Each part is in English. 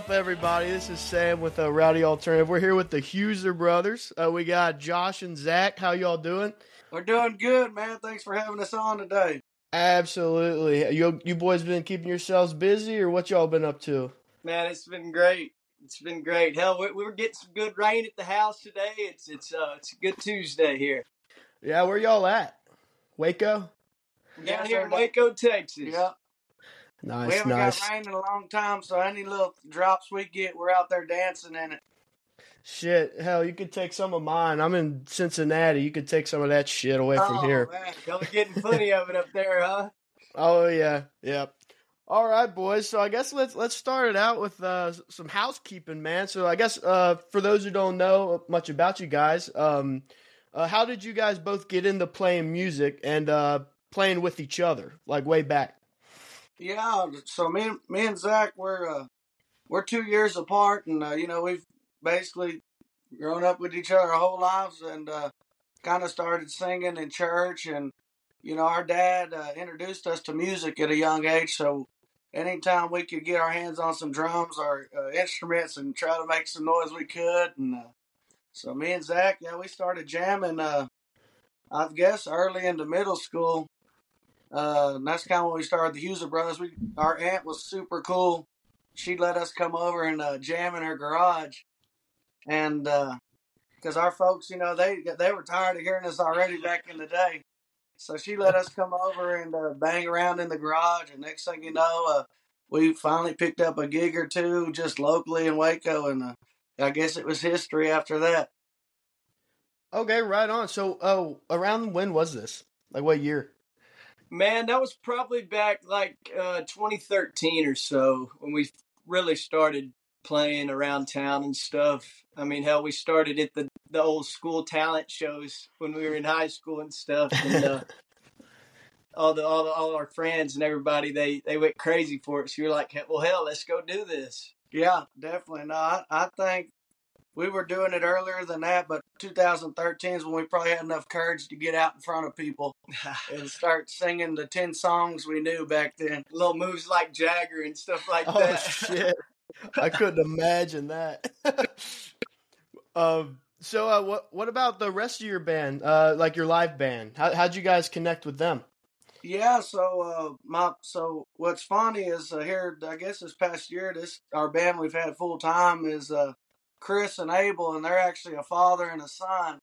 right, what's up, everybody? This is Sam with a Rowdy Alternative. We're here with the Huser brothers. Uh, we got Josh and Zach. How y'all doing? We're doing good, man. Thanks for having us on today. Absolutely. You you boys been keeping yourselves busy, or what y'all been up to? Man, it's been great. It's been great. Hell, we, we were getting some good rain at the house today. It's it's uh it's a good Tuesday here. Yeah, where y'all at? Waco. We're Yeah, down here in Waco, Texas. Yeah. Nice, we haven't nice. got rain in a long time, so any little drops we get, we're out there dancing in it. Shit, hell, you could take some of mine. I'm in Cincinnati. You could take some of that shit away from oh, here. Man. Y'all getting plenty of it up there, huh? Oh yeah, yep. All right, boys. So I guess let's let's start it out with uh, some housekeeping, man. So I guess uh, for those who don't know much about you guys, um, uh, how did you guys both get into playing music and uh, playing with each other, like way back? Yeah, so me, and- me and Zach, we're uh, we're two years apart, and uh, you know we've basically grown up with each other our whole lives, and uh, kind of started singing in church, and you know our dad uh, introduced us to music at a young age, so anytime we could get our hands on some drums or uh, instruments and try to make some noise, we could, and uh, so me and Zach, yeah, we started jamming. Uh, I guess early into middle school. Uh, and that's kind of when we started the Huser Brothers. We our aunt was super cool. She let us come over and uh, jam in her garage, and because our folks, you know, they they were tired of hearing us already back in the day, so she let us come over and uh, bang around in the garage. And next thing you know, uh, we finally picked up a gig or two just locally in Waco, and uh, I guess it was history after that. Okay, right on. So, oh, around when was this? Like what year? Man, that was probably back like uh 2013 or so when we really started playing around town and stuff. I mean, hell, we started at the the old school talent shows when we were in high school and stuff, and uh, all the all the, all our friends and everybody they they went crazy for it. So you're like, well, hell, let's go do this. Yeah, definitely. No, I, I think we were doing it earlier than that, but 2013 is when we probably had enough courage to get out in front of people and start singing the 10 songs we knew back then. Little moves like Jagger and stuff like Oh that. shit! I couldn't imagine that. um. So, uh, what what about the rest of your band? Uh, like your live band? How how'd you guys connect with them? Yeah, so uh, my so what's funny is uh, here I guess this past year this our band we've had full time is uh, Chris and Abel and they're actually a father and a son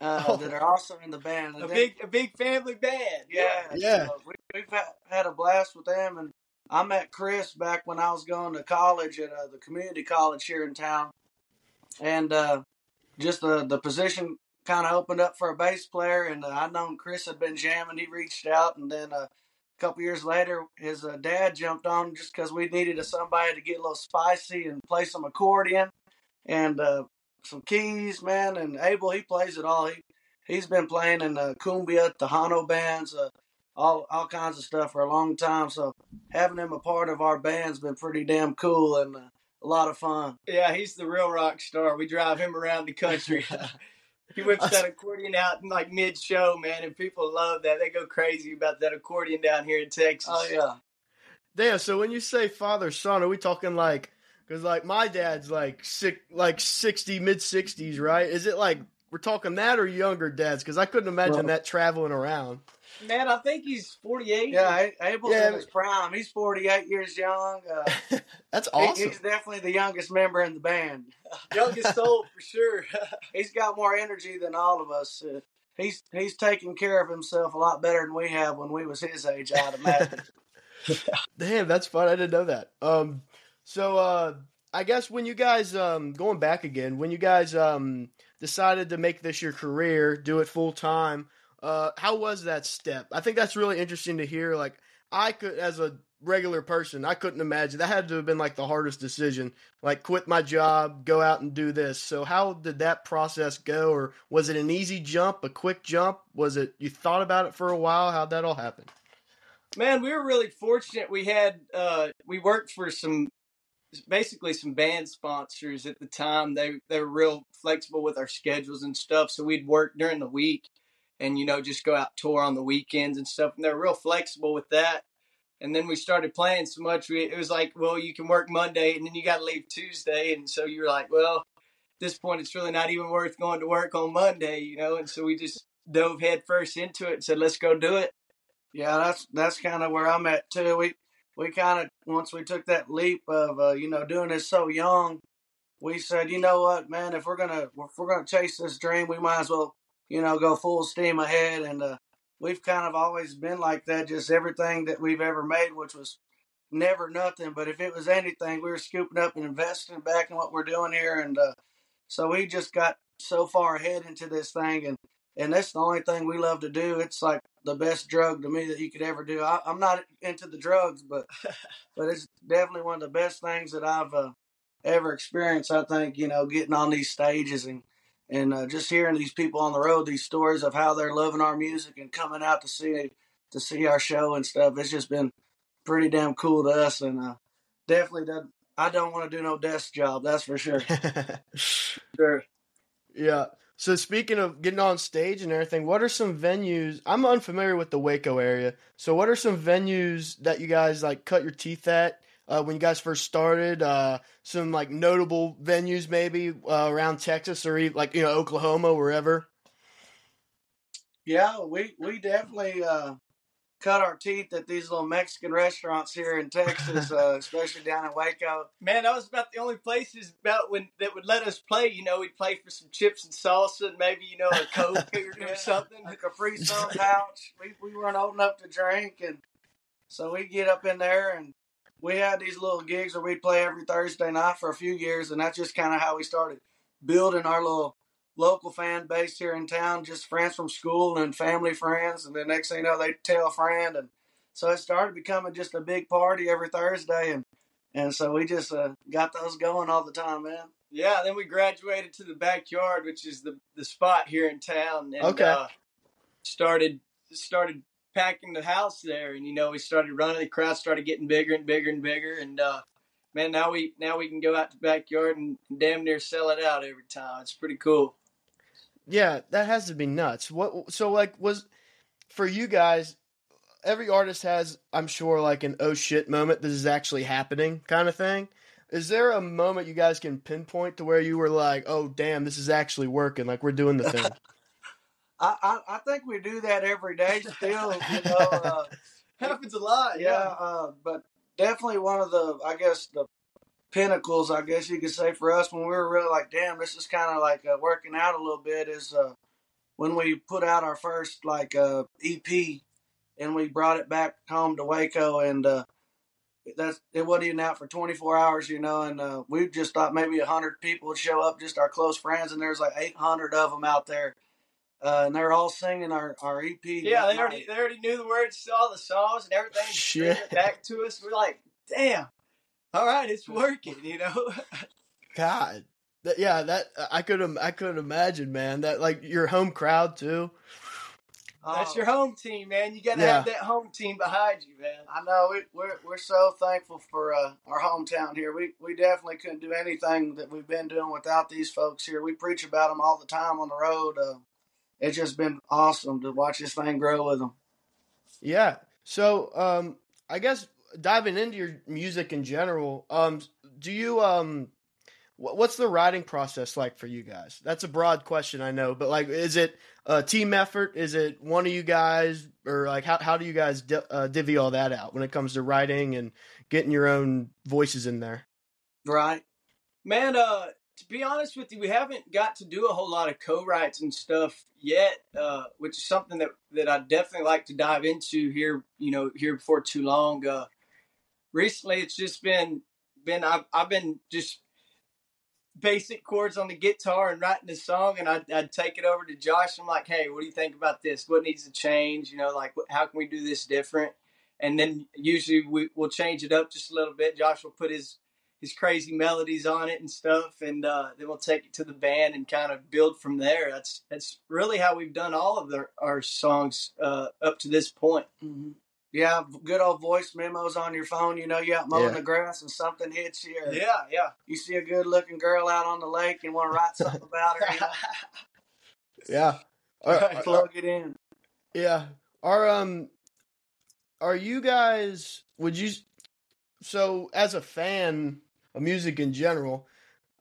uh, Oh. that are also in the band. And a then- big a big family band. Yeah, Yeah. so we, we've had, had a blast with them, and I met Chris back when I was going to college at uh, the community college here in town, and uh, just the the position kind of opened up for a bass player, and uh, I'd known Chris had been jamming. He reached out, and then uh, a couple years later, his uh, dad jumped on just because we needed a, somebody to get a little spicy and play some accordion and uh, some keys, man. And Abel, he plays it all. He he's been playing in the cumbia, Tejano bands, uh, all all kinds of stuff for a long time. So having him a part of our band's been pretty damn cool and uh, a lot of fun. Yeah, he's the real rock star. We drive him around the country. he whips that accordion out in like mid show, man, and people love that. They go crazy about that accordion down here in Texas. Oh yeah, Damn. So when you say father son, are we talking like? Because like my dad's like sick, like sixty, mid sixties, right? Is it like we're talking that or younger dads? Because I couldn't imagine Well- that traveling around. Man, I think he's 48. yeah. A- Abel's Yeah, in his prime. He's forty eight years young. Uh, That's he- awesome. he's definitely the youngest member in the band. Youngest soul for sure. He's got more energy than all of us. Uh, he's he's taking care of himself a lot better than we have when we was his age. I'd imagine. Damn, that's fun. I didn't know that. Um, so uh, I guess when you guys um going back again, when you guys um decided to make this your career, do it full time, uh, how was that step? I think that's really interesting to hear. Like I could, as a regular person, I couldn't imagine that had to have been like the hardest decision. Like quit my job, go out and do this. So how did that process go, or was it an easy jump, a quick jump? Was it you thought about it for a while? How'd that all happen? Man, we were really fortunate. We had uh we worked for some basically some band sponsors at the time. They they were real flexible with our schedules and stuff. So we'd work during the week and you know just go out tour on the weekends and stuff. And they're real flexible with that. and then we started playing so much. We, it was like, well, you can work Monday, and then you got to leave Tuesday, and so you're like, well, at this point, it's really not even worth going to work on Monday, you know. And so we just dove headfirst into it and said, let's go do it. Yeah, that's that's kind of where I'm at too. We we kind of once we took that leap of uh, you know doing this so young, we said, you know what, man, if we're gonna if we're gonna chase this dream, we might as well you know go full steam ahead. And uh, we've kind of always been like that. Just everything that we've ever made, which was never nothing, but if it was anything, we were scooping up and investing back in what we're doing here. And uh, so we just got so far ahead into this thing, and and that's the only thing we love to do. It's like the best drug to me that you could ever do. I, am not into the drugs, but but it's definitely one of the best things that I've uh, ever experienced. I think you know getting on these stages and and uh, just hearing these people on the road, these stories of how they're loving our music and coming out to see to see our show and stuff. It's just been pretty damn cool to us, and uh, definitely does. I don't want to do no desk job. That's for sure. sure. Yeah. So speaking of getting on stage and everything, what are some venues? I'm unfamiliar with the Waco area. So what are some venues that you guys like cut your teeth at uh, when you guys first started? Uh, some like notable venues maybe uh, around Texas or like you know Oklahoma, wherever. Yeah, we we definitely uh, cut our teeth at these little Mexican restaurants here in Texas, uh, especially down in Waco. Man, that was about the only places about when that would let us play. You know, we'd play for some chips and salsa, and maybe you know a coke or, yeah, something, Like a Capri Sun pouch. We we weren't old enough to drink, and so we'd get up in there and. We had these little gigs where we'd play every Thursday night for a few years, and that's just kind of how we started building our little local fan base here in town, just friends from school and family friends. And then next thing you know, they tell a friend. And so it started becoming just a big party every Thursday. And, and so we just uh, got those going all the time, man. Yeah, then we graduated to the backyard, which is the, the spot here in town. And, okay. Uh, started started packing the house there, and you know we started running. The crowd started getting bigger and bigger and bigger, and uh, man, now we now we can go out to the backyard and damn near sell it out every time. It's pretty cool. Yeah, that has to be nuts. What so like was for you guys every artist has I'm sure like an oh shit moment this is actually happening kind of thing. Is there a moment you guys can pinpoint to where you were like, "Oh damn, this is actually working. Like we're doing the thing." I, I, I think we do that every day still, you know, uh, happens a lot. Yeah, yeah. Uh, but definitely one of the I guess the pinnacles, I guess you could say, for us when we were really like, damn, this is kind of like uh, working out a little bit. Is uh, when we put out our first like uh, EP, and we brought it back home to Waco, and uh, that's it wasn't even out for 24 hours, you know. And uh, we just thought maybe hundred people would show up, just our close friends, and there's like 800 of them out there. Uh, and they're all singing our, our EP. Yeah, they already night. they already knew the words to all the songs and everything. Shit. Back to us, we're like, damn, all right, it's working, you know. God, that, yeah, that I could I could imagine, man. That like your home crowd too. That's your home team, man. You got to yeah. have that home team behind you, man. I know we, we're we're so thankful for uh, our hometown here. We we definitely couldn't do anything that we've been doing without these folks here. We preach about them all the time on the road. Uh, it's just been awesome to watch this thing grow with them. Yeah. So um, I guess diving into your music in general, um, do you um, what's the writing process like for you guys? That's a broad question, I know, but like, is it a team effort? Is it one of you guys, or like, how how do you guys di- uh, divvy all that out when it comes to writing and getting your own voices in there? Right, man. Uh, to be honest with you, we haven't got to do a whole lot of co-writes and stuff yet, uh, which is something that that I definitely like to dive into here. You know, here before too long. Uh, recently it's just been been I've I've been just basic chords on the guitar and writing the song and I'd, I'd, take it over to josh. I'm like hey what do you think about this? What needs to change? You know like how can we do this different? And then usually we, we'll change it up just a little bit. Josh will put his his crazy melodies on it and stuff and uh, then we'll take it to the band and kind of build from there. That's that's really how we've done all of the, our songs uh, up to this point. Mm-hmm yeah, good old voice memos on your phone. You know, you out mowing yeah. the grass and something hits you. yeah, yeah. You see a good looking girl out on the lake and want to write something about her. You know? yeah. Right, plug it in. Yeah. Our um are you guys? Would you? So, as a fan of music in general,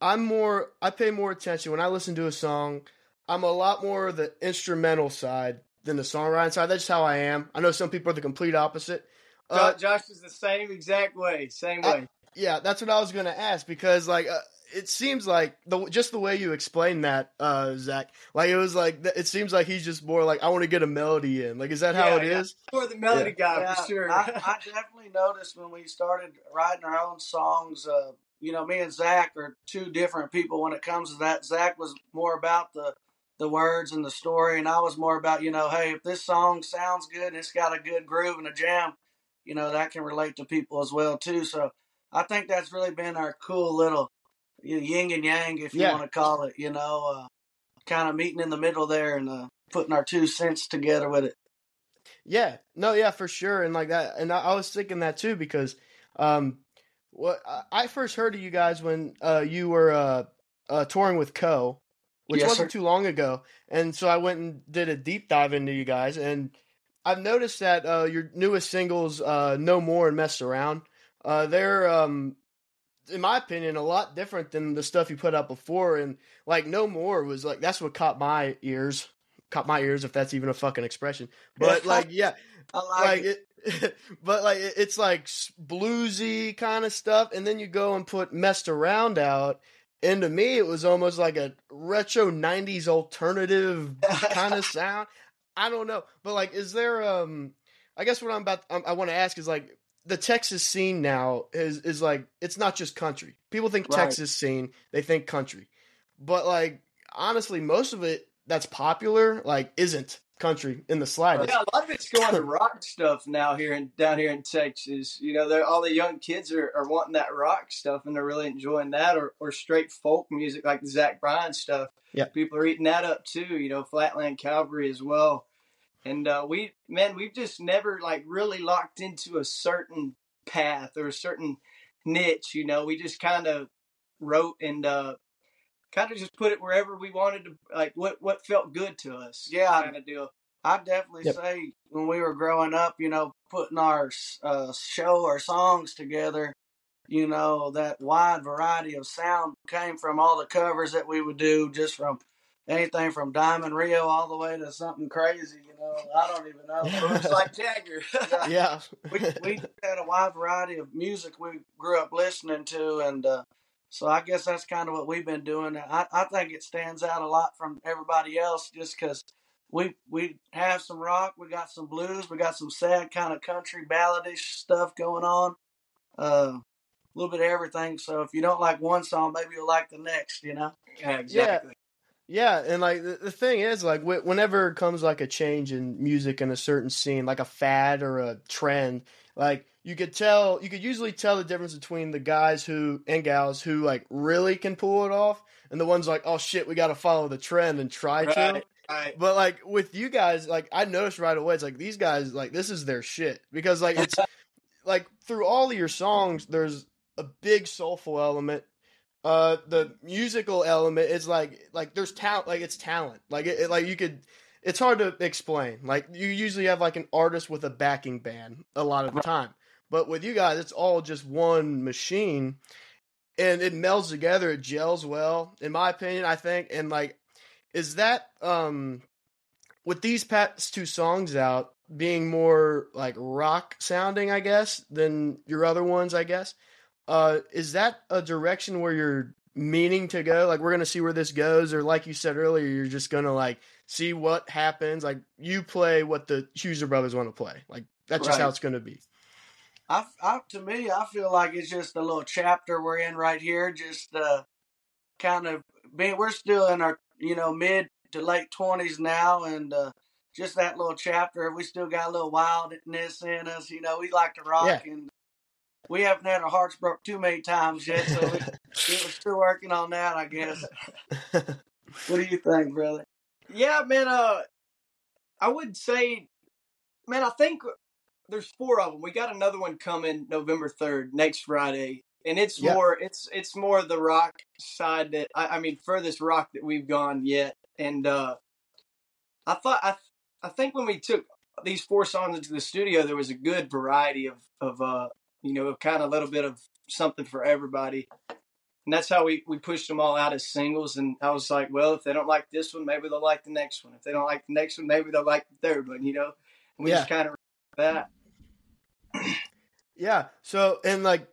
I'm more. I pay more attention when I listen to a song. I'm a lot more the instrumental side than the songwriting side. That's just how I am. I know some people are the complete opposite. Uh, Josh is the same exact way, same way. I, yeah, that's what I was going to ask because, like, uh, it seems like the just the way you explained that, uh, Zach. Like it was like it seems like he's just more like I want to get a melody in. Like, is that yeah, how it yeah. is? For the melody yeah. guy, for sure. I, I, definitely noticed when we started writing our own songs. Uh, you know, me and Zach are two different people when it comes to that. Zach was more about the the words and the story, and I was more about you know, hey, if this song sounds good and it's got a good groove and a jam, you know, that can relate to people as well too. So I think that's really been our cool little yin and yang, if you yeah. want to call it. You know, uh, kind of meeting in the middle there and uh, putting our two cents together with it. Yeah, no, yeah, for sure, and like that, and I, I was thinking that too because, um, what I first heard of you guys when uh you were uh, uh touring with Koe, which yes, wasn't sir. too long ago, and so I went and did a deep dive into you guys, and I've noticed that uh your newest singles, uh, No More and Mess Around, uh, they're um in my opinion, a lot different than the stuff you put out before. And like No More was like that's what caught my ears, caught my ears if that's even a fucking expression. But like yeah, I like, like it. it but like it's like bluesy kind of stuff, and then you go and put messed around out. And to me, it was almost like a retro '90s alternative kind of sound. I don't know, but like, is there um? I guess what I'm about, I, I want to ask is like, the Texas scene now is is like it's not just country. People think right. Texas scene, they think country. But like honestly, most of it that's popular like isn't country in the slightest. Yeah, a lot of it's going to rock stuff now here and down here in Texas. You know, all the young kids are, are wanting that rock stuff and they're really enjoying that, or or straight folk music like the Zach Bryan stuff. Yeah, people are eating that up too. You know, Flatland Cavalry as well and uh, we man we've just never like really locked into a certain path or a certain niche you know we just kind of wrote and uh, kind of just put it wherever we wanted to like what what felt good to us yeah kind of deal i definitely yep. say when we were growing up you know putting our uh, show or songs together you know that wide variety of sound came from all the covers that we would do just from anything from Diamond Rio all the way to something crazy. You know, I don't even know. Looks like Jagger. yeah, yeah. we we had a wide variety of music we grew up listening to, and uh, so I guess that's kind of what we've been doing. I I think it stands out a lot from everybody else just because. We we have some rock, we got some blues, we got some sad kind of country balladish stuff going on. Uh, a little bit of everything. So if you don't like one song, maybe you'll like the next. You know. Yeah, exactly. Yeah. Yeah, and like the, the thing is, like wh- whenever it comes like a change in music in a certain scene, like a fad or a trend, like you could tell, you could usually tell the difference between the guys who and gals who like really can pull it off, and the ones like, oh shit, we got to follow the trend and try right, to. Right. But like with you guys, like I noticed right away, it's like these guys, like this is their shit because like it's like through all of your songs, there's a big soulful element. Uh the musical element is like like there's talent like it's talent. Like it, it, like you could it's hard to explain. Like you usually have like an artist with a backing band a lot of the time but with you guys it's all just one machine and it melds together it gels well in my opinion i think and like is that um with these past two songs out being more like rock sounding i guess than your other ones i guess uh, is that a direction where you're meaning to go? Like we're gonna see where this goes, or like you said earlier, you're just gonna like see what happens. Like you play what the Huser brothers want to play. Like that's just how it's gonna be. I, I, to me, I feel like it's just a little chapter we're in right here. Just uh, kind of being, we're still in our you know mid to late twenties now, and uh, just that little chapter. We still got a little wildness in us. You know, we like to rock yeah. and we haven't had our hearts broke too many times yet, so we, we're still working on that, I guess. what do you think, brother? Yeah, man. Uh, I would say, man, I think there's four of them. We got another one coming November third, next Friday, and it's yep. more, it's it's more the rock side that I, I mean, furthest rock that we've gone yet. And uh, I thought I I think when we took these four songs into the studio, there was a good variety of of uh, you know, kind of a little bit of something for everybody. And that's how we, we pushed them all out as singles. And I was like, well, if they don't like this one, maybe they'll like the next one. If they don't like the next one, maybe they'll like the third one, you know? And we Yeah. just kind of that. Yeah. So, and like,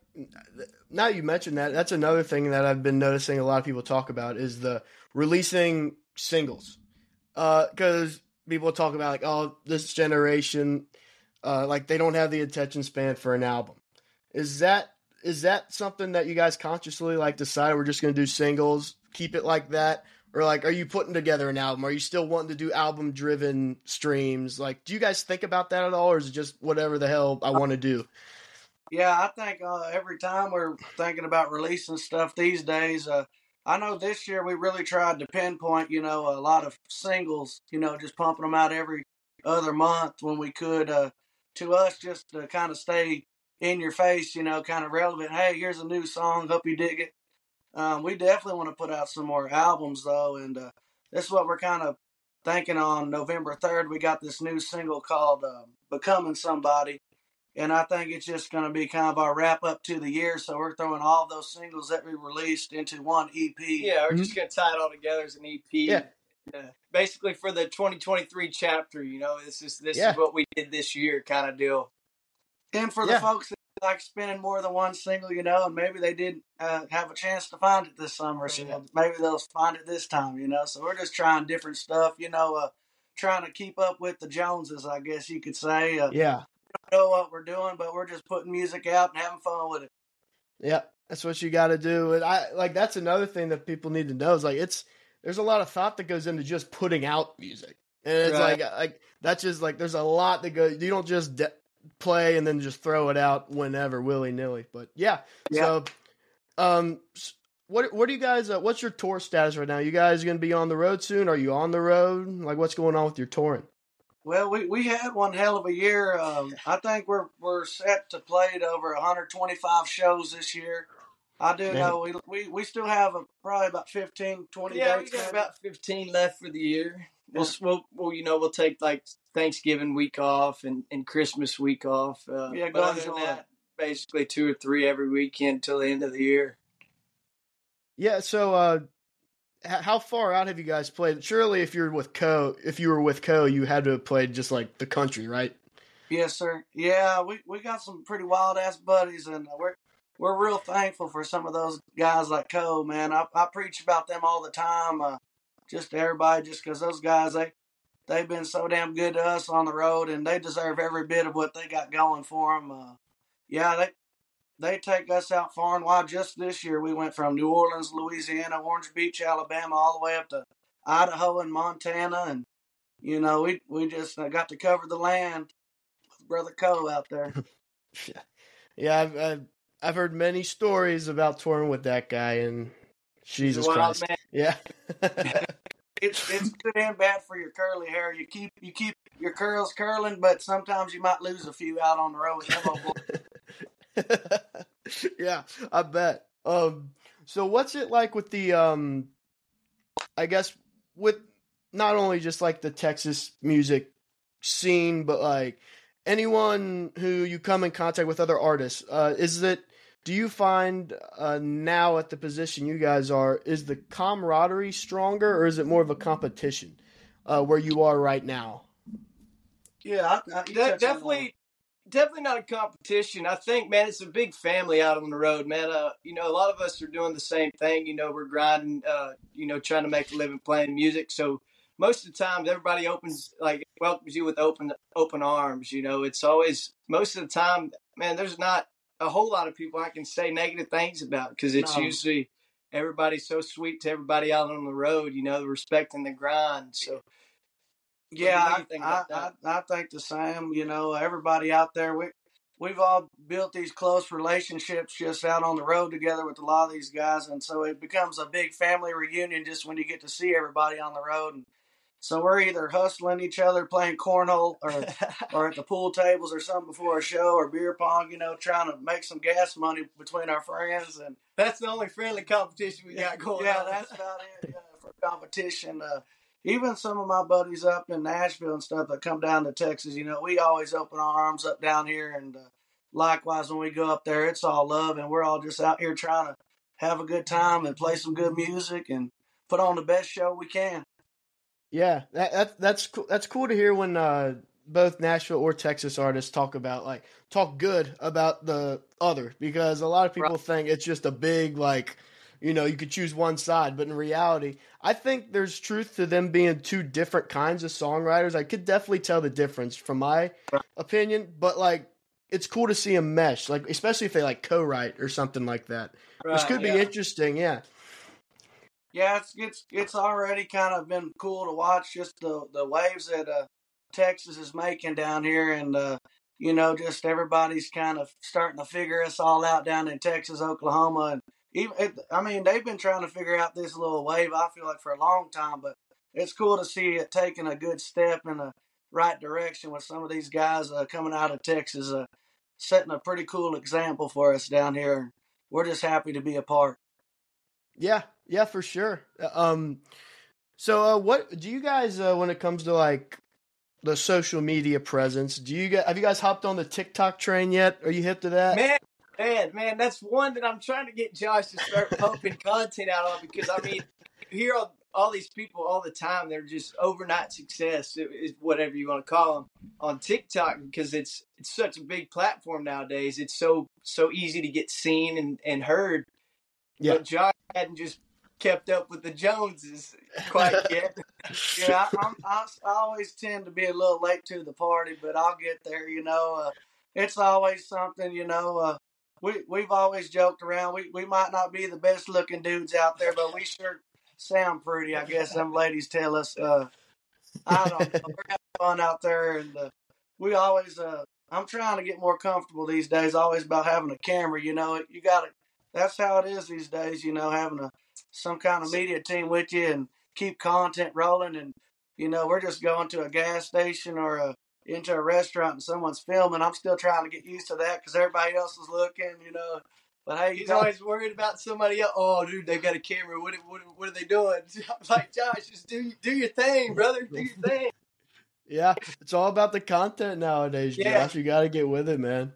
now you mentioned that, that's another thing that I've been noticing a lot of people talk about is the releasing singles. Because people talk about, like, oh, this generation, uh, like, they don't have the attention span for an album. Is that is that something that you guys consciously like decided we're just going to do singles, keep it like that? Or like, are you putting together an album? Are you still wanting to do album driven streams? Like, do you guys think about that at all, or is it just whatever the hell I want to do? Yeah, I think uh, every time we're thinking about releasing stuff these days, uh, I know this year we really tried to pinpoint, you know, a lot of singles, you know, just pumping them out every other month when we could. Uh, to us, just to kind of stay in your face, you know, kind of relevant. Hey, here's a new song. Hope you dig it. Um, we definitely want to put out some more albums though, and uh, this is what we're kind of thinking on November third. We got this new single called uh, "Becoming Somebody." And I think it's just going to be kind of our wrap up to the year. So we're throwing all those singles that we released into one E EP. Yeah, we're just going to tie it all together as an EP. Yeah. Yeah. Basically for the 2023 chapter, you know, this is this Yeah. is what we did this year kind of deal. And for the folks that like spinning more than one single, you know, and maybe they didn't uh, have a chance to find it this summer, so Yeah. maybe they'll find it this time, you know. So we're just trying different stuff, you know, uh, trying to keep up with the Joneses, I guess you could say. Uh, Yeah. know what we're doing, but we're just putting music out and having fun with it. Yeah, that's what you got to do. And I like that's another thing that people need to know is like it's there's a lot of thought that goes into just putting out music, and it's Right. like like that's just like there's a lot that goes. You don't just de- play and then just throw it out whenever willy nilly. But yeah, so um, what what do you guys? Uh, what's your tour status right now? You guys going to be on the road soon? Are you on the road? Like what's going on with your touring? Well, we, we had one hell of a year. Um, I think we're we're set to play at over 125 shows this year. I do Man. know we, we we still have a, probably about 15, 20 Yeah, we dates. got about 15 left for the year. We'll, Yeah. we'll, we'll, you know, we'll take like Thanksgiving week off and, and Christmas week off. Uh, Yeah, but go other than that, basically two or three every weekend until the end of the year. Yeah. So, uh, how far out have you guys played? Surely, if you're with Koe, if you were with Koe, you had to have played just like the country, right? Yes, sir. Yeah, we, we got some pretty wild ass buddies, and we're we're real thankful for some of those guys like Koe. Man, I, I preach about them all the time. Uh, just to everybody, just because those guys they they've been so damn good to us on the road, and they deserve every bit of what they got going for them. Uh, yeah, they they take us out far and wide. Just this year, we went from New Orleans, Louisiana, Orange Beach, Alabama, all the way up to Idaho and Montana, and you know we we just uh, got to cover the land with brother Cole out there. Yeah, I've, I've I've heard many stories about touring with that guy, and Jesus He's a wild Christ, man. yeah. it's it's good and bad for your curly hair. You keep you keep your curls curling, but sometimes you might lose a few out on the road. Yeah, I bet. Um, so what's it like with the um, I guess with not only just like the Texas music scene, but like anyone who you come in contact with other artists. Uh, is it? Do you find uh, now at the position you guys are, is the camaraderie stronger, or is it more of a competition uh, where you are right now? Yeah, I, I, you De- definitely, definitely not a competition. I think, man, it's a big family out on the road, man. Uh, you know, a lot of us are doing the same thing. You know, we're grinding, uh, you know, trying to make a living playing music. So most of the times everybody opens like welcomes you with open open arms. You know, it's always most of the time, man. There's not a whole lot of people I can say negative things about because it's No. usually everybody's so sweet to everybody out on the road. You know, respecting the grind. So Yeah, I, think I, I, I think the same. You know, everybody out there, we we've all built these close relationships just out on the road together with a lot of these guys, and so it becomes a big family reunion just when you get to see everybody on the road. And so we're either hustling each other, playing cornhole, or or at the pool tables or something before a show, or beer pong. You know, trying to make some gas money between our friends and that's the only friendly competition we got going yeah, on. that's about it. Yeah, for competition. Uh, even some of my buddies up in Nashville and stuff that come down to Texas, you know, we always open our arms up down here. And uh, likewise, when we go up there, it's all love. And we're all just out here trying to have a good time and play some good music and put on the best show we can. Yeah, that, that that's cool. That's cool to hear when uh, both Nashville or Texas artists talk about like talk good about the other because a lot of people right. think it's just a big like you know you could choose one side, but in reality, I think there's truth to them being two different kinds of songwriters. I could definitely tell the difference from my right. opinion, but like it's cool to see them mesh, like especially if they like co-write or something like that, right, which could yeah. be interesting. Yeah. Yeah, it's it's it's already kind of been cool to watch just the the waves that uh, Texas is making down here, and uh, you know, just everybody's kind of starting to figure us all out down in Texas, Oklahoma, and even it, I mean they've been trying to figure out this little wave. I feel like for a long time, but it's cool to see it taking a good step in the right direction with some of these guys uh, coming out of Texas, uh, setting a pretty cool example for us down here. We're just happy to be a part. Yeah, yeah, for sure. Uh, um, so uh, what do you guys uh, when it comes to like the social media presence? Do you get have you guys hopped on the TikTok train yet? Are you hip to that? Man, man, man, that's one that I'm trying to get Josh to start pumping content out on because I mean, hear all, all these people all the time. They're just overnight success, is whatever you want to call them, on TikTok because it's it's such a big platform nowadays. It's so so easy to get seen and, and heard. Yeah. But Josh hadn't just kept up with the Joneses quite yet. yeah, I, I, I, always tend to be a little late to the party, but I'll get there. You know, uh, it's always something. You know, uh, we we've always joked around. We we might not be the best looking dudes out there, but we sure sound pretty. I guess some ladies tell us. Uh, I don't know. We're having fun out there, and uh, we always. Uh, I'm trying to get more comfortable these days. Always about having a camera. You know, you got to. That's how it is these days. You know, having a some kind of media team with you and keep content rolling. And you know, we're just going to a gas station or a into a restaurant and someone's filming. I'm still trying to get used to that because everybody else is looking. You know. But hey, he's always worried about somebody else. Oh, dude, they've got a camera. What, what, what are they doing? I'm like, Josh, just do do your thing, brother. Do your thing. yeah, it's all about the content nowadays, yeah. Josh. You got to get with it, man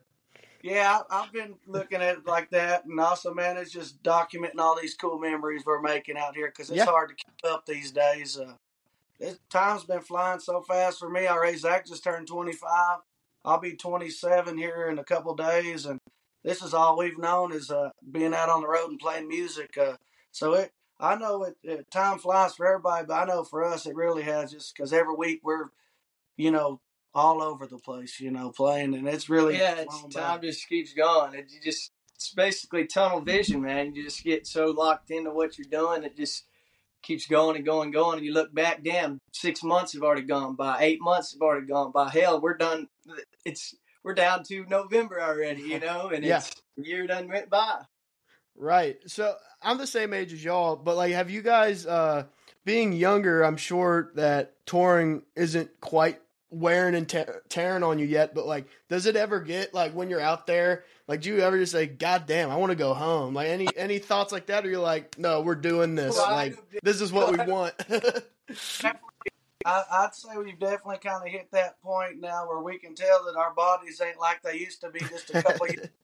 yeah, I, have been looking at it like that, and also, man, it's just documenting all these cool memories we're making out here because it's yeah. hard to keep up these days. Uh, it, time's been flying so fast for me. Already, Zach just turned 25. I'll be 27 here in a couple days, and this is all we've known is uh, being out on the road and playing music. Uh, so it, I know it, it, time flies for everybody, but I know for us it really has, just because every week we're, you know, all over the place, you know, playing, and it's really yeah. It's, time just keeps going. It you just it's basically tunnel vision, man. You just get so locked into what you're doing, it just keeps going and going and going. And you look back, damn, six months have already gone by, eight months have already gone by. Hell, we're done. It's we're down to November already, you know, and yeah. it's year done went by. Right. So I'm the same age as y'all, but like, have you guys, uh, being younger, I'm sure that touring isn't quite wearing and te- tearing on you yet, but like, does it ever get like when you're out there? Like, do you ever just say, "God damn, I want to go home"? Like, any any thoughts like that, or you're like, "No, we're doing this. Like, this is what we want." I, would say we've definitely kind of hit that point now where we can tell that our bodies ain't like they used to be just a couple years.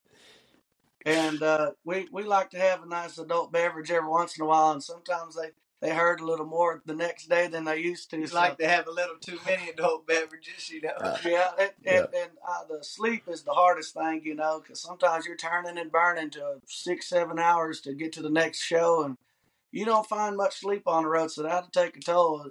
And uh, we we like to have a nice adult beverage every once in a while, and sometimes they they hurt a little more the next day than they used to. So. Like to have a little too many adult beverages, you know. Uh, yeah, and, yeah. and, and uh, the sleep is the hardest thing, you know, because sometimes you're turning and burning to six, seven hours to get to the next show, and you don't find much sleep on the road, so that'll take a toll.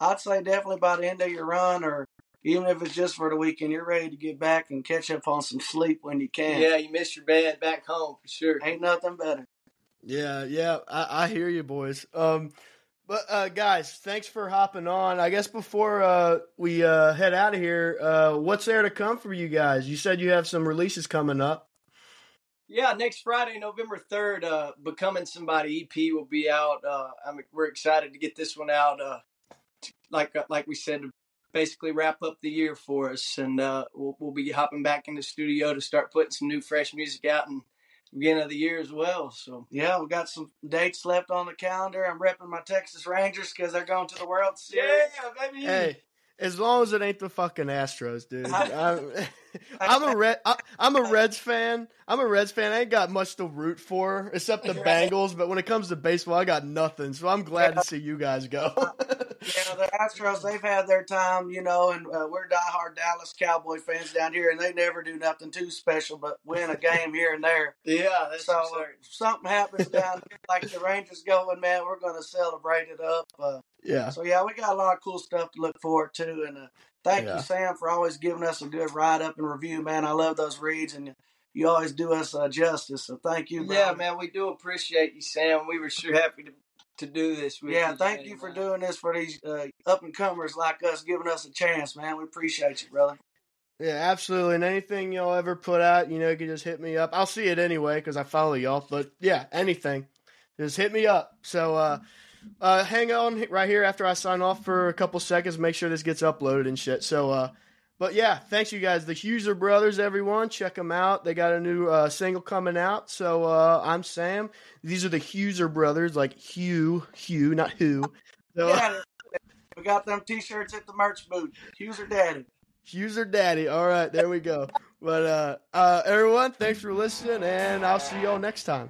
I'd say definitely by the end of your run, or even if it's just for the weekend, you're ready to get back and catch up on some sleep when you can. Yeah, you miss your bed back home for sure. Ain't nothing better. Yeah, yeah, I, I hear you, boys. Um, but uh, guys, thanks for hopping on. I guess before uh, we uh, head out of here, uh, what's there to come for you guys? You said you have some releases coming up. Yeah, next Friday, November third, uh, "Becoming Somebody" EP will be out. Uh, I'm, we're excited to get this one out. uh like like we said, basically wrap up the year for us, and we'll, we'll be hopping back in the studio to start putting some new, fresh music out and beginning of the year as well. So Yeah, we got some dates left on the calendar. I'm repping my Texas Rangers because they're going to the World Series. Yeah, baby. Hey, as long as it ain't the fucking Astros, dude. I'm, I'm a red. I, I'm a Reds fan. I'm a Reds fan. I ain't got much to root for except the Bengals. But when it comes to baseball, I got nothing. So I'm glad to see you guys go. Yeah, the Astros, they've had their time, you know, and uh, we're diehard Dallas Cowboy fans down here, and they never do nothing too special but win a game here and there. yeah, that's So if something happens down here, like the Rangers going, man, we're going to celebrate it up. Uh, yeah. so, yeah, we got a lot of cool stuff to look forward to. And uh, thank Yeah. you, Sam, for always giving us a good write up and review, man. I love those reads, and you always do us uh, justice. So, thank you, Yeah, man, we do appreciate you, Sam. We were sure happy to to do this with Yeah, you. thank today, you for man. doing this for these uh, up and comers like us, giving us a chance, man. We appreciate you, brother. Yeah, absolutely. And anything y'all ever put out, you know, you can just hit me up. I'll see it anyway because I follow y'all. But yeah, anything, just hit me up. So uh, uh, hang on right here after I sign off for a couple seconds. Make sure this gets uploaded and shit. So, uh, but yeah, thanks you guys, the Huser brothers, everyone. Check them out. They got a new uh, single coming out. So uh, I'm Sam. These are the Huser brothers, like Hugh, Hugh, not who. So, Yeah, we got them t-shirts at the merch booth. Hughes or Daddy. Huser Daddy. All right, there we go. But uh, uh, everyone, thanks for listening, and I'll see y'all next time.